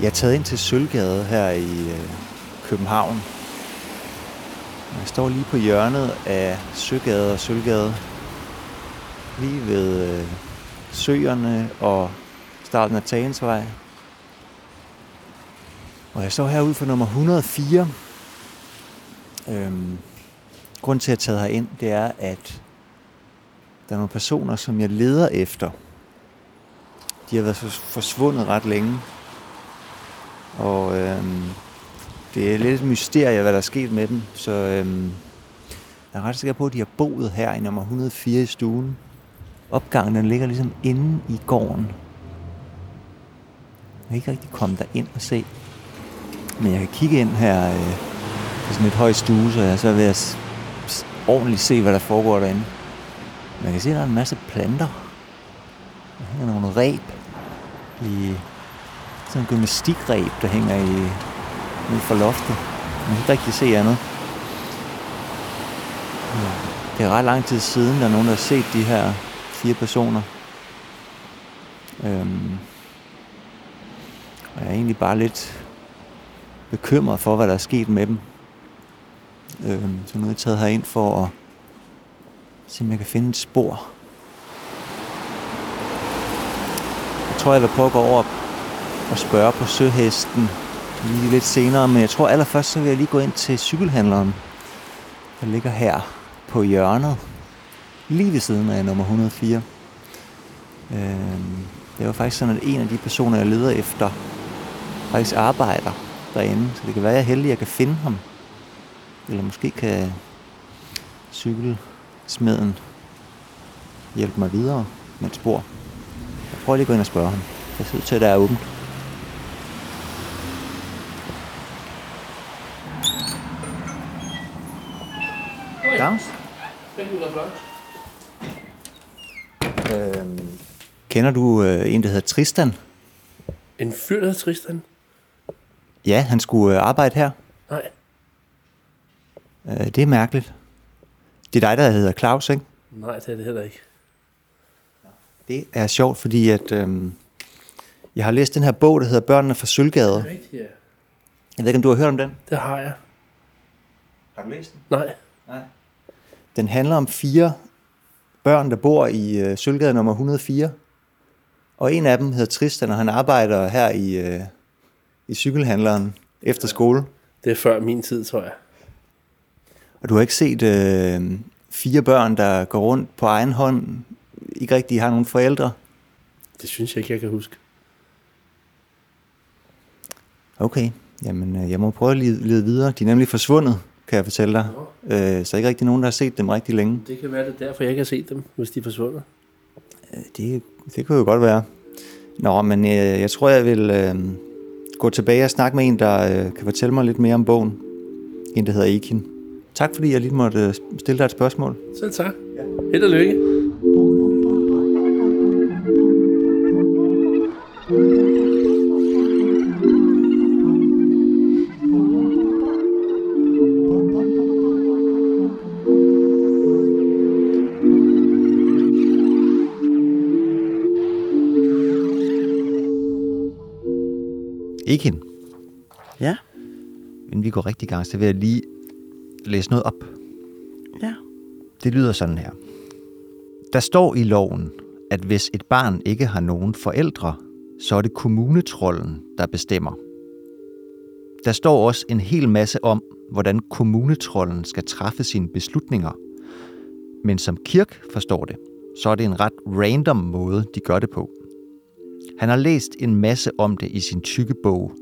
Jeg er taget ind til Sølvgade her i øh, København. Jeg står lige på hjørnet af Søgade og Sølvgade. Lige ved øh, Søerne og starten af Tagensvej. Og jeg står herude for nummer 104. Øhm, grunden til, at jeg taget herind, det er, at der er nogle personer, som jeg leder efter. De har været forsvundet ret længe. Og øh, det er lidt et mysterie, hvad der er sket med dem. Så øh, jeg er ret sikker på, at de har boet her i nummer 104 i stuen. Opgangen den ligger ligesom inde i gården. Jeg kan ikke rigtig komme der ind og se. Men jeg kan kigge ind her øh, på sådan et højt stue, så jeg så vil jeg ordentligt se, hvad der foregår derinde. Man kan se, at der er en masse planter. Der hænger nogle ræb i sådan en gymnastikreb, der hænger i ude for loftet. Man kan ikke rigtig se andet. Det er ret lang tid siden, der er nogen, der har set de her fire personer. Øhm, og jeg er egentlig bare lidt bekymret for, hvad der er sket med dem. Øhm, så nu er jeg taget herind for at se, om jeg kan finde et spor. Jeg tror, jeg vil prøve at gå over at spørge på søhesten lige lidt senere, men jeg tror allerførst, så vil jeg lige gå ind til cykelhandleren, der ligger her på hjørnet, lige ved siden af nummer 104. Øhm, det var faktisk sådan, at en af de personer, jeg leder efter, faktisk arbejder derinde, så det kan være, at jeg er heldig, at jeg kan finde ham. Eller måske kan cykelsmeden hjælpe mig videre med et spor. Jeg prøver lige at gå ind og spørge ham. Det ser ud til, at der er åbent. Øhm, kender du øh, en, der hedder Tristan? En fyr, der hedder Tristan? Ja, han skulle øh, arbejde her. Nej. Øh, det er mærkeligt. Det er dig, der hedder Claus, ikke? Nej, det er det heller ikke. Det er sjovt, fordi at, øhm, jeg har læst den her bog, der hedder Børnene fra Sølvgade. Det er rigtigt, ja. Jeg ved ikke, om du har hørt om den? Det har jeg. Har du læst den? Nej. Nej. Den handler om fire børn, der bor i øh, Sølvgade nummer 104. Og en af dem hedder Tristan, og han arbejder her i, øh, i cykelhandleren efter skole. Det er før min tid, tror jeg. Og du har ikke set øh, fire børn, der går rundt på egen hånd, ikke rigtig har nogen forældre? Det synes jeg ikke, jeg kan huske. Okay, jamen øh, jeg må prøve at lede, lede videre. De er nemlig forsvundet, kan jeg fortælle dig. Øh, så ikke rigtig nogen, der har set dem rigtig længe. Det kan være det er derfor, jeg ikke har set dem, hvis de er forsvundet. Øh, Det, det kunne jo godt være. Nå, men øh, jeg tror, jeg vil øh, gå tilbage og snakke med en, der øh, kan fortælle mig lidt mere om bogen. En, der hedder Ekin. Tak fordi jeg lige måtte øh, stille dig et spørgsmål. Selv tak. Ja. Held og lykke. Ekin, Ja, inden vi går rigtig i gang, så vil jeg lige læse noget op. ja. Det lyder sådan her. Der står i loven, at hvis et barn ikke har nogen forældre, så er det kommunetrollen, der bestemmer. Der står også en hel masse om, hvordan kommunetrollen skal træffe sine beslutninger. Men som Kirk forstår det, så er det en ret random måde, de gør det på. Han har læst en masse om det i sin tykke bog,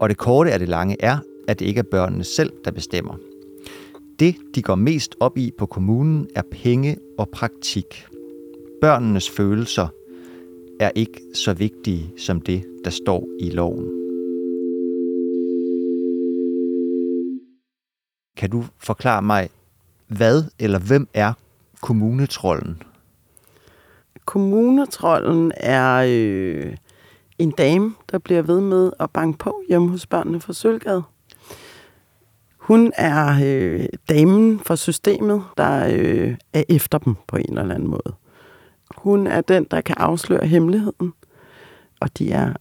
og det korte af det lange er, at det ikke er børnene selv, der bestemmer. Det, de går mest op i på kommunen, er penge og praktik. Børnenes følelser er ikke så vigtige som det, der står i loven. Kan du forklare mig, hvad eller hvem er kommunetrollen? Kommunetrollen er øh, en dame, der bliver ved med at banke på hjemme hos børnene fra Sølvgade. Hun er øh, damen for systemet, der øh, er efter dem på en eller anden måde. Hun er den, der kan afsløre hemmeligheden, og de er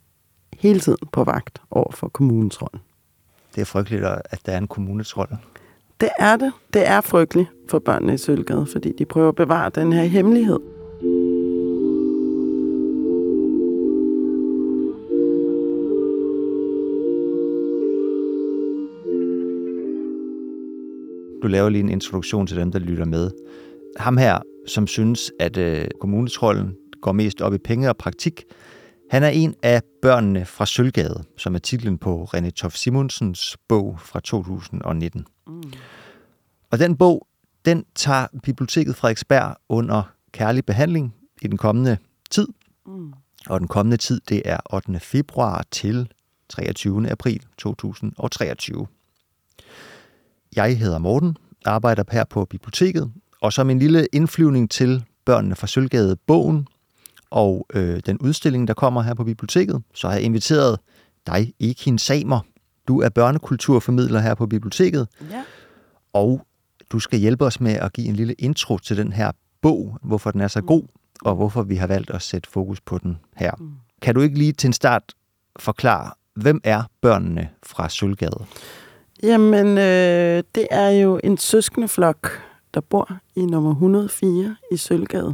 hele tiden på vagt over for kommunens rolle. Det er frygteligt, at der er en kommunetrol. Det er det. Det er frygteligt for børnene i Sølvgade, fordi de prøver at bevare den her hemmelighed. Du laver lige en introduktion til dem, der lytter med. Ham her, som synes, at øh, kommunetrollen går mest op i penge og praktik, han er en af børnene fra Sølvgade, som er titlen på René Tof Simonsens bog fra 2019. Mm. Og den bog, den tager Biblioteket Frederiksberg under kærlig behandling i den kommende tid. Mm. Og den kommende tid, det er 8. februar til 23. april 2023. Jeg hedder Morten, arbejder her på biblioteket, og som en lille indflyvning til Børnene fra Sølvgade bogen og øh, den udstilling, der kommer her på biblioteket, så har jeg inviteret dig, Ekin Samer. Du er børnekulturformidler her på biblioteket, Ja. og du skal hjælpe os med at give en lille intro til den her bog, hvorfor den er så god, og hvorfor vi har valgt at sætte fokus på den her. Kan du ikke lige til en start forklare, hvem er børnene fra Sølvgade? Jamen, øh, det er jo en søskende flok, der bor i nummer 104 i Sølvgade,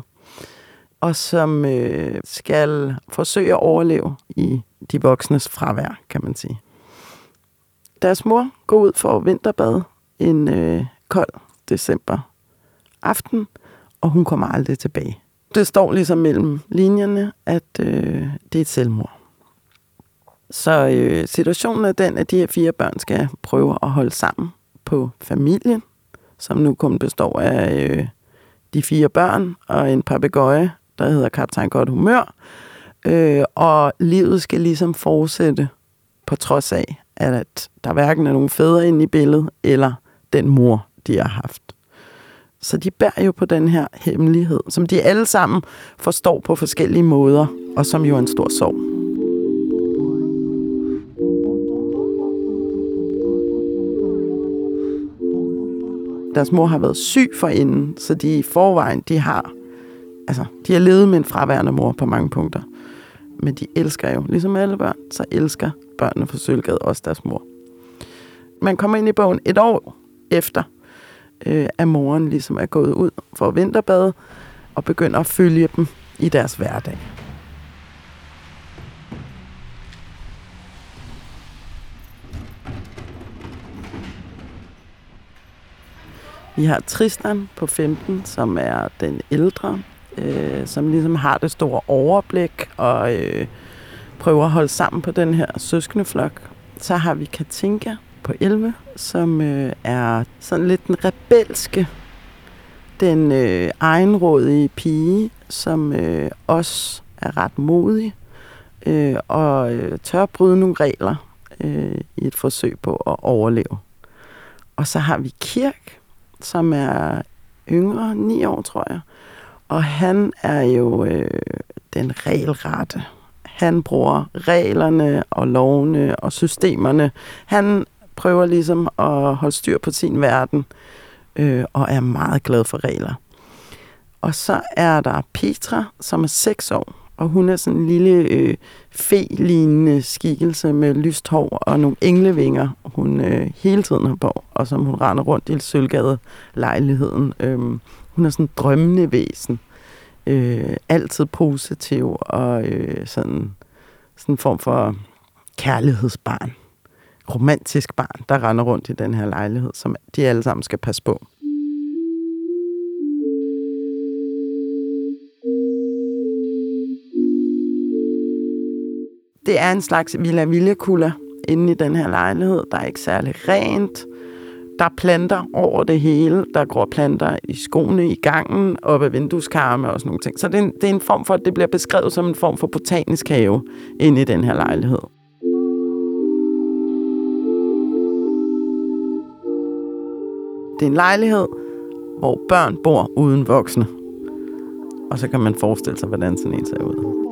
og som øh, skal forsøge at overleve i de voksnes fravær, kan man sige. Deres mor går ud for vinterbad en øh, kold december aften, og hun kommer aldrig tilbage. Det står ligesom mellem linjerne, at øh, det er et selvmord. Så øh, situationen er den, at de her fire børn skal prøve at holde sammen på familien, som nu kun består af øh, de fire børn og en papegøje, der hedder Kaptajn Godt Humør. Øh, og livet skal ligesom fortsætte på trods af, at der hverken er nogen fædre inde i billedet, eller den mor, de har haft. Så de bærer jo på den her hemmelighed, som de alle sammen forstår på forskellige måder, og som jo er en stor sorg. Deres mor har været syg for inden, så de i forvejen, de har, altså, de har levet med en fraværende mor på mange punkter. Men de elsker jo, ligesom alle børn, så elsker børnene fra Sølgade også deres mor. Man kommer ind i bogen et år efter, øh, at moren ligesom er gået ud for vinterbade, og begynder at følge dem i deres hverdag. Vi har Tristan på 15, som er den ældre, øh, som ligesom har det store overblik og øh, prøver at holde sammen på den her søskendeflok. Så har vi Katinka på 11, som øh, er sådan lidt den rebelske, den øh, egenrådige pige, som øh, også er ret modig øh, og øh, tør bryde nogle regler øh, i et forsøg på at overleve. Og så har vi Kirk, som er yngre, 9 år, tror jeg. Og han er jo øh, den regelrette. Han bruger reglerne og lovene og systemerne. Han prøver ligesom at holde styr på sin verden, øh, og er meget glad for regler. Og så er der Petra, som er 6 år, og hun er sådan en lille øh, fe-lignende skikkelse med lyst hår og nogle englevinger, hun øh, hele tiden har på, og som hun render rundt i Sølvgade lejligheden. Øhm, hun er sådan en drømmende væsen. Øh, altid positiv og øh, sådan, sådan en form for kærlighedsbarn. Romantisk barn, der render rundt i den her lejlighed, som de alle sammen skal passe på. Det er en slags Villa Villekulla inde i den her lejlighed. Der er ikke særlig rent. Der er planter over det hele. Der går planter i skoene, i gangen, op ad vindueskarme og sådan nogle ting. Så det er, en, det er en form for, det bliver beskrevet som en form for botanisk have inde i den her lejlighed. Det er en lejlighed, hvor børn bor uden voksne. Og så kan man forestille sig, hvordan sådan en ser ud.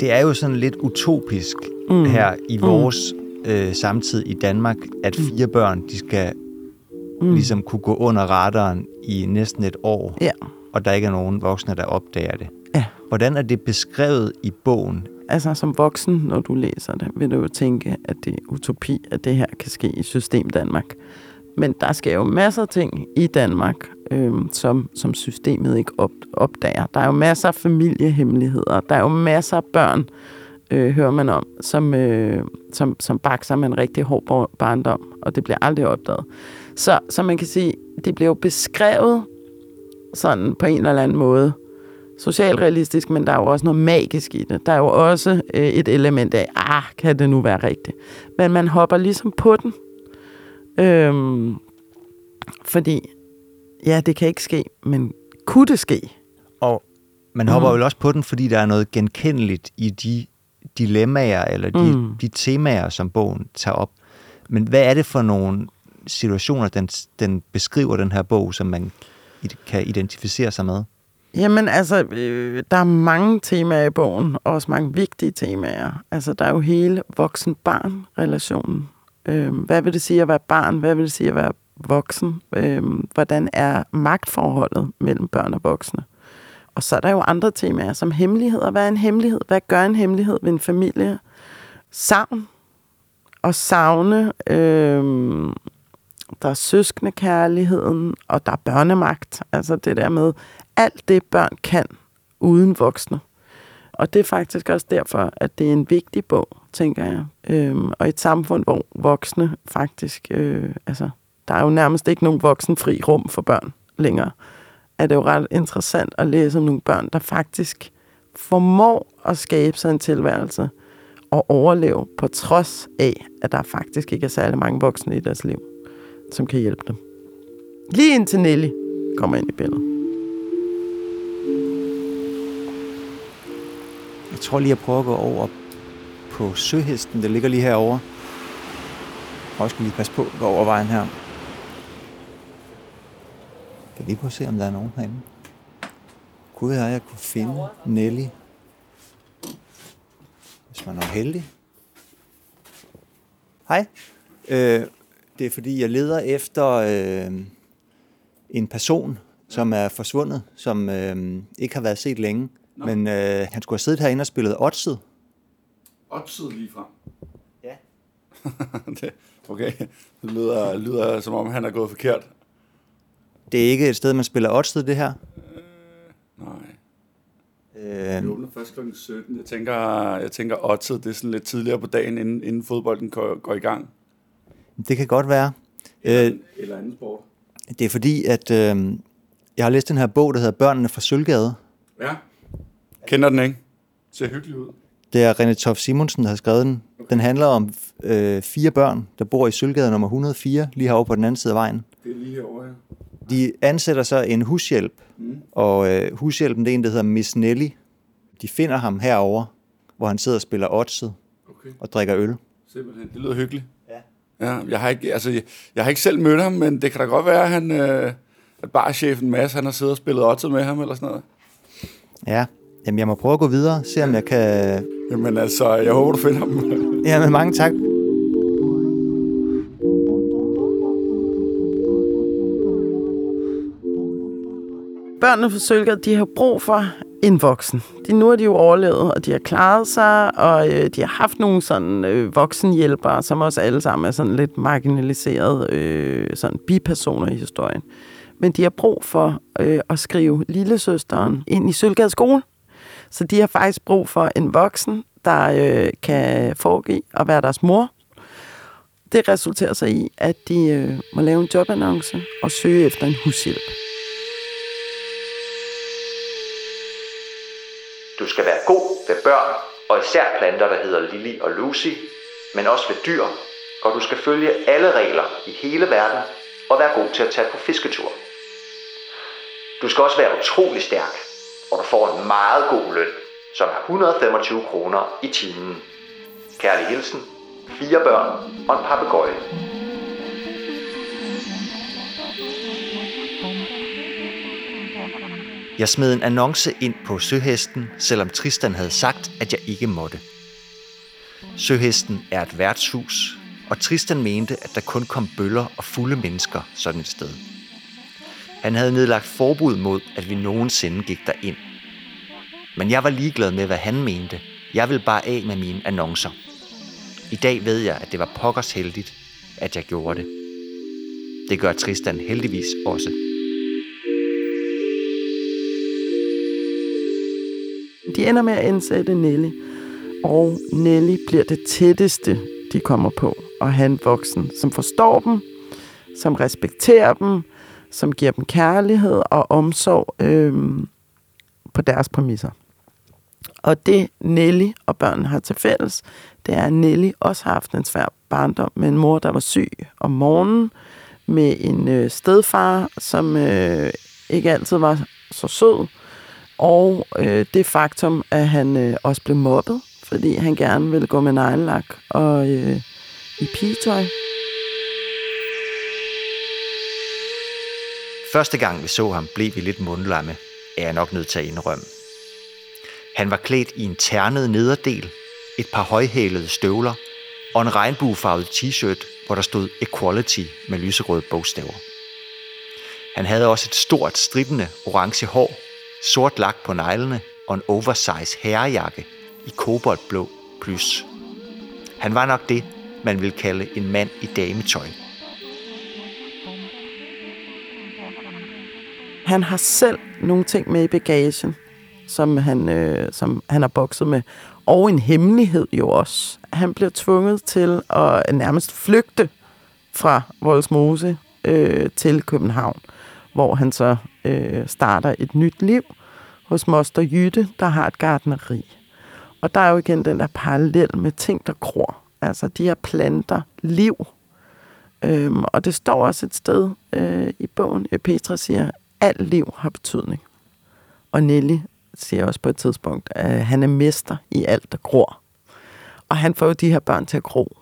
Det er jo sådan lidt utopisk mm. her i vores mm. øh, samtid i Danmark, at fire børn, de skal mm. ligesom kunne gå under radaren i næsten et år, Ja. og der ikke er nogen voksne, der opdager det. Ja. Hvordan er det beskrevet i bogen? Altså som voksen, når du læser det, vil du jo tænke, at det er utopi, at det her kan ske i system Danmark. Men der sker jo masser af ting i Danmark, øh, som, som systemet ikke op, opdager. Der er jo masser af familiehemmeligheder. Der er jo masser af børn, øh, hører man om, som, øh, som, som bakser med en rigtig hård barndom, og det bliver aldrig opdaget. Så, så man kan sige, det bliver jo beskrevet sådan på en eller anden måde, socialrealistisk, men der er jo også noget magisk i det. Der er jo også øh, et element af, ah, kan det nu være rigtigt? Men man hopper ligesom på den. Øhm, fordi, ja, det kan ikke ske, men kunne det ske? Og man hopper Mm. vel også på den, fordi der er noget genkendeligt i de dilemmaer, eller de, Mm. de temaer, som bogen tager op. Men hvad er det for nogle situationer, den, den beskriver, den her bog, som man kan identificere sig med? Jamen altså, øh, der er mange temaer i bogen, og også mange vigtige temaer. Altså, der er jo hele voksen-barn-relationen. Øh, hvad vil det sige at være barn? Hvad vil det sige at være voksen? Øh, hvordan er magtforholdet mellem børn og voksne? Og så er der jo andre temaer, som hemmeligheder. Hvad er en hemmelighed? Hvad gør en hemmelighed ved en familie? Savn. Og savne. Øh, der er søskende kærligheden, og der er børnemagt. Altså det der med alt det, børn kan uden voksne. Og det er faktisk også derfor, at det er en vigtig bog, tænker jeg. Øhm, og et samfund, hvor voksne faktisk... Øh, altså, der er jo nærmest ikke nogen voksenfri rum for børn længere. Er det jo ret interessant at læse om nogle børn, der faktisk formår at skabe sig en tilværelse og overleve på trods af, at der faktisk ikke er særlig mange voksne i deres liv, som kan hjælpe dem. Lige indtil Nelly kommer ind i billedet. Jeg tror lige, jeg prøver at gå over på Søhesten. der ligger lige herovre. Og skal lige passe på at gå over vejen her. Kan lige prøve at se, om der er nogen herinde. Gud, jeg, jeg kunne finde Nelly. Hvis man er heldig. Hej. Øh, det er fordi, jeg leder efter øh, en person, som er forsvundet, som øh, ikke har været set længe. Nå. Men øh, han skulle have siddet herinde og spillet. Oddset lige frem. Ja. det, okay, det lyder, lyder som om han er gået forkert. Det er ikke et sted, man spiller Otset, det her. Nej. Øh, Vi åbner først kl. 17. Jeg tænker, jeg tænker Oddset, det er sådan lidt tidligere på dagen, inden, inden fodbolden går, går i gang. det kan godt være. Eller, Øh, eller anden sport. det er fordi, at øh, jeg har læst den her bog, der hedder Børnene fra Sølvgade. Ja. Kender den ikke? Ser hyggelig ud. Det er René Tof Simonsen, der har skrevet den. Den handler om øh, fire børn, der bor i Sølvgade nummer 104, lige herovre på den anden side af vejen. Det er lige herovre, ja. De ansætter så en hushjælp, Mm. og øh, hushjælpen det er en, der hedder Miss Nelly. De finder ham herover, hvor han sidder og spiller Otset Okay, og drikker øl. simpelthen. Det lyder hyggeligt. Ja. Ja, jeg har ikke, altså, jeg, jeg har ikke selv mødt ham, men det kan da godt være, at han, øh, at barchefen Mads, han har siddet og spillet Oddset med ham eller sådan noget. Ja, jamen jeg må prøve at gå videre, se om jeg kan... Jamen altså, jeg håber, du finder ham. Ja, men mange tak. Børnene fra Sølgade, de har brug for en voksen. De, nu har de jo overlevet, og de har klaret sig, og øh, de har haft nogle sådan øh, voksenhjælpere, som også alle sammen er sådan lidt marginaliserede øh, sådan bipersoner i historien. Men de har brug for øh, at skrive lillesøsteren ind i Sølgade skole. Så de har faktisk brug for en voksen, der øh, kan foregive at være deres mor. Det resulterer sig i, at de øh, må lave en jobannonce og søge efter en hushjælp. Du skal være god ved børn, og især planter, der hedder Lily og Lucy, men også ved dyr, og du skal følge alle regler i hele verden og være god til at tage på fisketur. Du skal også være utrolig stærk, hvor du får en meget god løn, som er 125 kroner i timen. Kærlig hilsen, fire børn og en papegøje. Jeg smed en annonce ind på Søhesten, selvom Tristan havde sagt, at jeg ikke måtte. Søhesten er et værtshus, og Tristan mente, at der kun kom bøller og fulde mennesker sådan et sted. Han havde nedlagt forbud mod, at vi nogensinde gik derind. Men jeg var ligeglad med, hvad han mente. Jeg ville bare af med mine annoncer. I dag ved jeg, at det var pokkers heldigt, at jeg gjorde det. Det gør Tristan heldigvis også. De ender med at ansætte Nelly, og Nelly bliver det tætteste, de kommer på. Og han voksen, som forstår dem, som respekterer dem, som giver dem kærlighed og omsorg øhm, på deres præmisser. Og det Nelly og børnene har til fælles, det er, at Nelly også har haft en svær barndom med en mor, der var syg om morgenen, med en øh, stedfar, som øh, ikke altid var så sød, og øh, det faktum, at han øh, også blev mobbet, fordi han gerne ville gå med neglelak og øh, i pigetøj. Første gang vi så ham, blev vi lidt mundlamme, er jeg nok nødt til at indrømme. Han var klædt i en ternet nederdel, et par højhælede støvler og en regnbuefarvet t-shirt, hvor der stod Equality med lyserøde bogstaver. Han havde også et stort, strittende orange hår, sort lak på neglene og en oversize herrejakke i koboldblå plus. Han var nok det, man vil kalde en mand i dametøj. Han har selv nogle ting med i bagagen, som han, øh, som han har bokset med. Og en hemmelighed jo også. Han bliver tvunget til at nærmest flygte fra Voldsmose øh, til København, hvor han så øh, starter et nyt liv hos Moster Jytte, der har et gardneri. Og der er jo igen den der parallel med ting, der gror. Altså de her planter, liv. Øhm, og det står også et sted øh, i bogen, Petra siger, alt liv har betydning. Og Nelly siger også på et tidspunkt, at han er mester i alt, der gror. Og han får jo de her børn til at gro.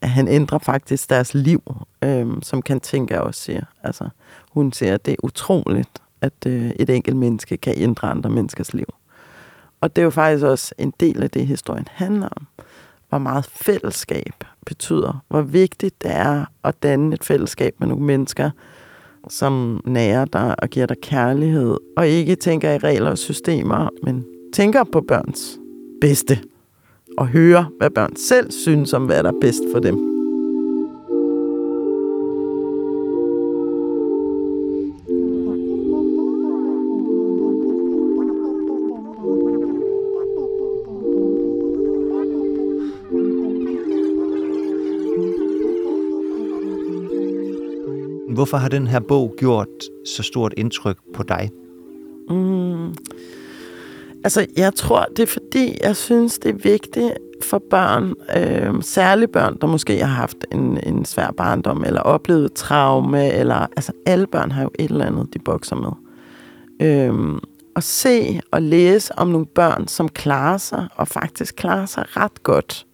At han ændrer faktisk deres liv, øhm, som kan tænke også siger. Altså, hun siger, at det er utroligt, at øh, et enkelt menneske kan ændre andre menneskers liv. Og det er jo faktisk også en del af det, historien handler om. Hvor meget fællesskab betyder. Hvor vigtigt det er at danne et fællesskab med nogle mennesker, som nærer dig og giver dig kærlighed, og ikke tænker i regler og systemer, men tænker på børns bedste, og hører, hvad børn selv synes om, hvad der er bedst for dem. Hvorfor har den her bog gjort så stort indtryk på dig? Mm. Altså, jeg tror, det er fordi, jeg synes, det er vigtigt for børn, øh, særligt børn, der måske har haft en, en svær barndom, eller oplevet traume, eller altså alle børn har jo et eller andet, de bokser med. Øh, at se og læse om nogle børn, som klarer sig, og faktisk klarer sig ret godt.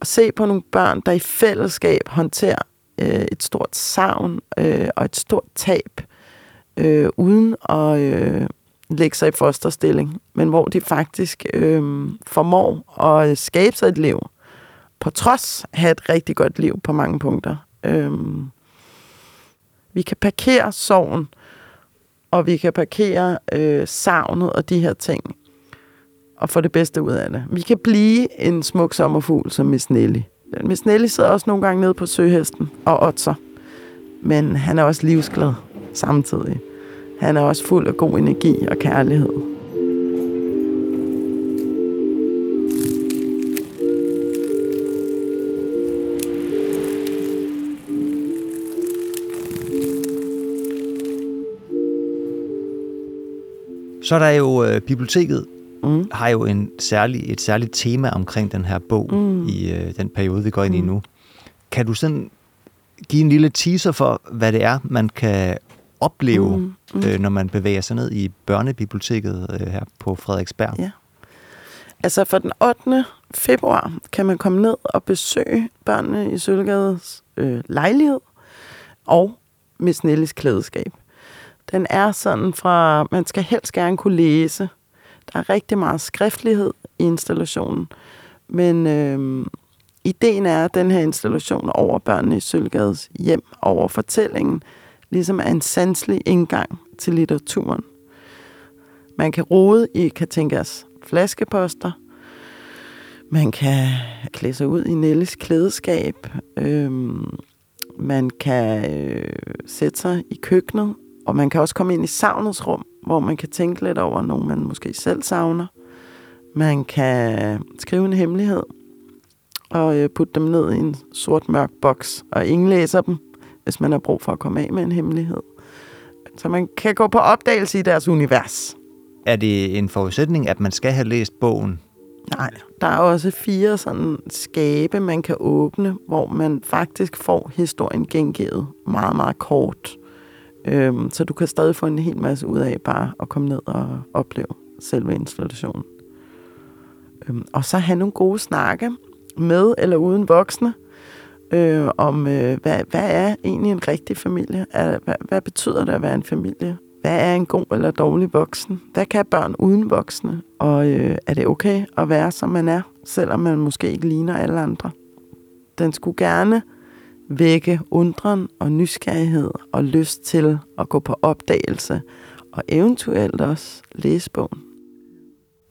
Og se på nogle børn, der i fællesskab håndterer øh, et stort savn øh, og et stort tab, øh, uden at øh, lægge sig i fosterstilling, men hvor de faktisk øh, formår at skabe sig et liv, på trods have et rigtig godt liv på mange punkter. Øh, vi kan parkere sorgen, og vi kan parkere øh, savnet og de her ting, og få det bedste ud af det. Vi kan blive en smuk sommerfugl som Miss Nelly. Miss Nelly sidder også nogle gange nede på søhesten og otser. Men han er også livsglad samtidig. Han er også fuld af god energi og kærlighed. Så er der jo øh, biblioteket mm. har jo en særlig, et særligt tema omkring den her bog mm. i øh, den periode, vi går ind i mm. nu. Kan du sådan give en lille teaser for, hvad det er, man kan opleve, mm. Mm. Øh, når man bevæger sig ned i børnebiblioteket øh, her på Frederiksberg? Ja. Altså for den 8. februar kan man komme ned og besøge børnene i Sølvgades øh, lejlighed og Miss Nellis klædeskab. Den er sådan fra, man skal helst gerne kunne læse, der er rigtig meget skriftlighed i installationen, men øh, ideen er, at den her installation over børnene i Sølvgades hjem over fortællingen, ligesom er en sanselig indgang til litteraturen. Man kan rode i Katinkas flaskeposter, man kan klæde sig ud i Nelles klædeskab, øhm, man kan øh, sætte sig i køkkenet, og man kan også komme ind i savnets rum, hvor man kan tænke lidt over nogen, man måske selv savner. Man kan skrive en hemmelighed og øh, putte dem ned i en sort mørk boks, og ingen læser dem, hvis man har brug for at komme af med en hemmelighed. Så man kan gå på opdagelse i deres univers. Er det en forudsætning, at man skal have læst bogen? Nej, der er også fire sådan skabe, man kan åbne, hvor man faktisk får historien gengivet meget, meget kort. Øhm, så du kan stadig få en hel masse ud af bare at komme ned og opleve selve installationen. Øhm, og så have nogle gode snakke med eller uden voksne øh, om, øh, hvad, hvad er egentlig en rigtig familie? Er, hvad, hvad betyder det at være en familie? Hvad er en god eller dårlig voksen? Hvad kan børn uden voksne? Og øh, er det okay at være, som man er, selvom man måske ikke ligner alle andre? Den skulle gerne vække undren og nysgerrighed og lyst til at gå på opdagelse, og eventuelt også læse bogen.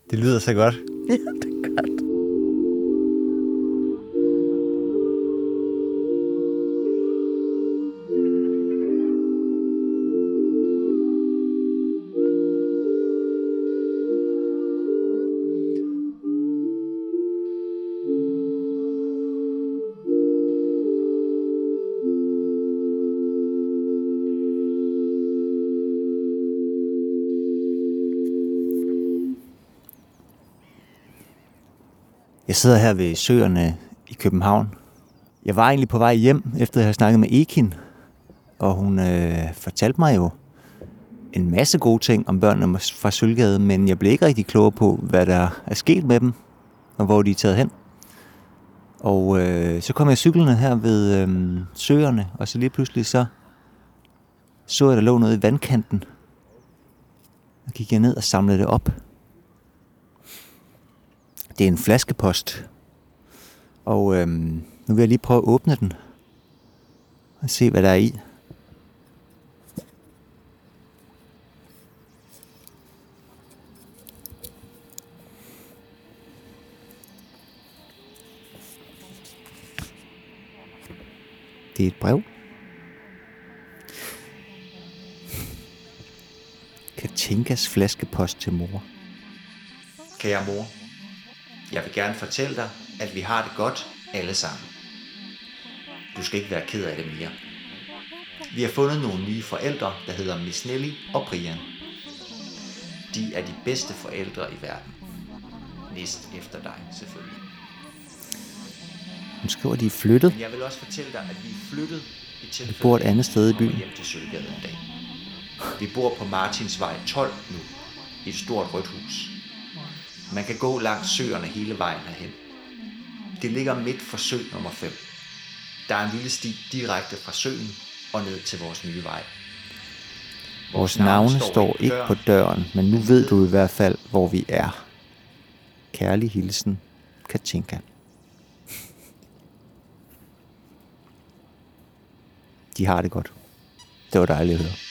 Det lyder så godt. Ja, det er godt. Jeg sidder her ved søerne i København. Jeg var egentlig på vej hjem, efter jeg havde snakket med Ekin, og hun øh, fortalte mig jo en masse gode ting om børnene fra Sølvgade, men jeg blev ikke rigtig klog på, hvad der er sket med dem, og hvor de er taget hen. Og øh, så kom jeg cyklerne her ved øh, søerne, og så lige pludselig så så jeg, der lå noget i vandkanten. Og gik jeg ned og samlede det op. Det er en flaskepost. Og øhm, nu vil jeg lige prøve at åbne den. Og se, hvad der er i. Det er et brev. Katinkas flaskepost til mor. Kære mor, jeg vil gerne fortælle dig, at vi har det godt alle sammen. Du skal ikke være ked af det mere. Vi har fundet nogle nye forældre, der hedder Miss Nelly og Brian. De er de bedste forældre i verden. Næst efter dig, selvfølgelig. Hun skriver, at de er flyttet. Men jeg vil også fortælle dig, at vi er flyttet i tilfælde, vi bor et andet sted i byen. hjem til Sølvgade en dag. Vi bor på Martinsvej 12 nu, i et stort rødt hus. Man kan gå langs søerne hele vejen herhen. Det ligger midt for sø nummer 5. Der er en lille sti direkte fra søen og ned til vores nye vej. Vores navne står ikke på døren, men nu ved du i hvert fald, hvor vi er. Kærlig hilsen, Katinka. De har det godt. Det var dejligt at høre.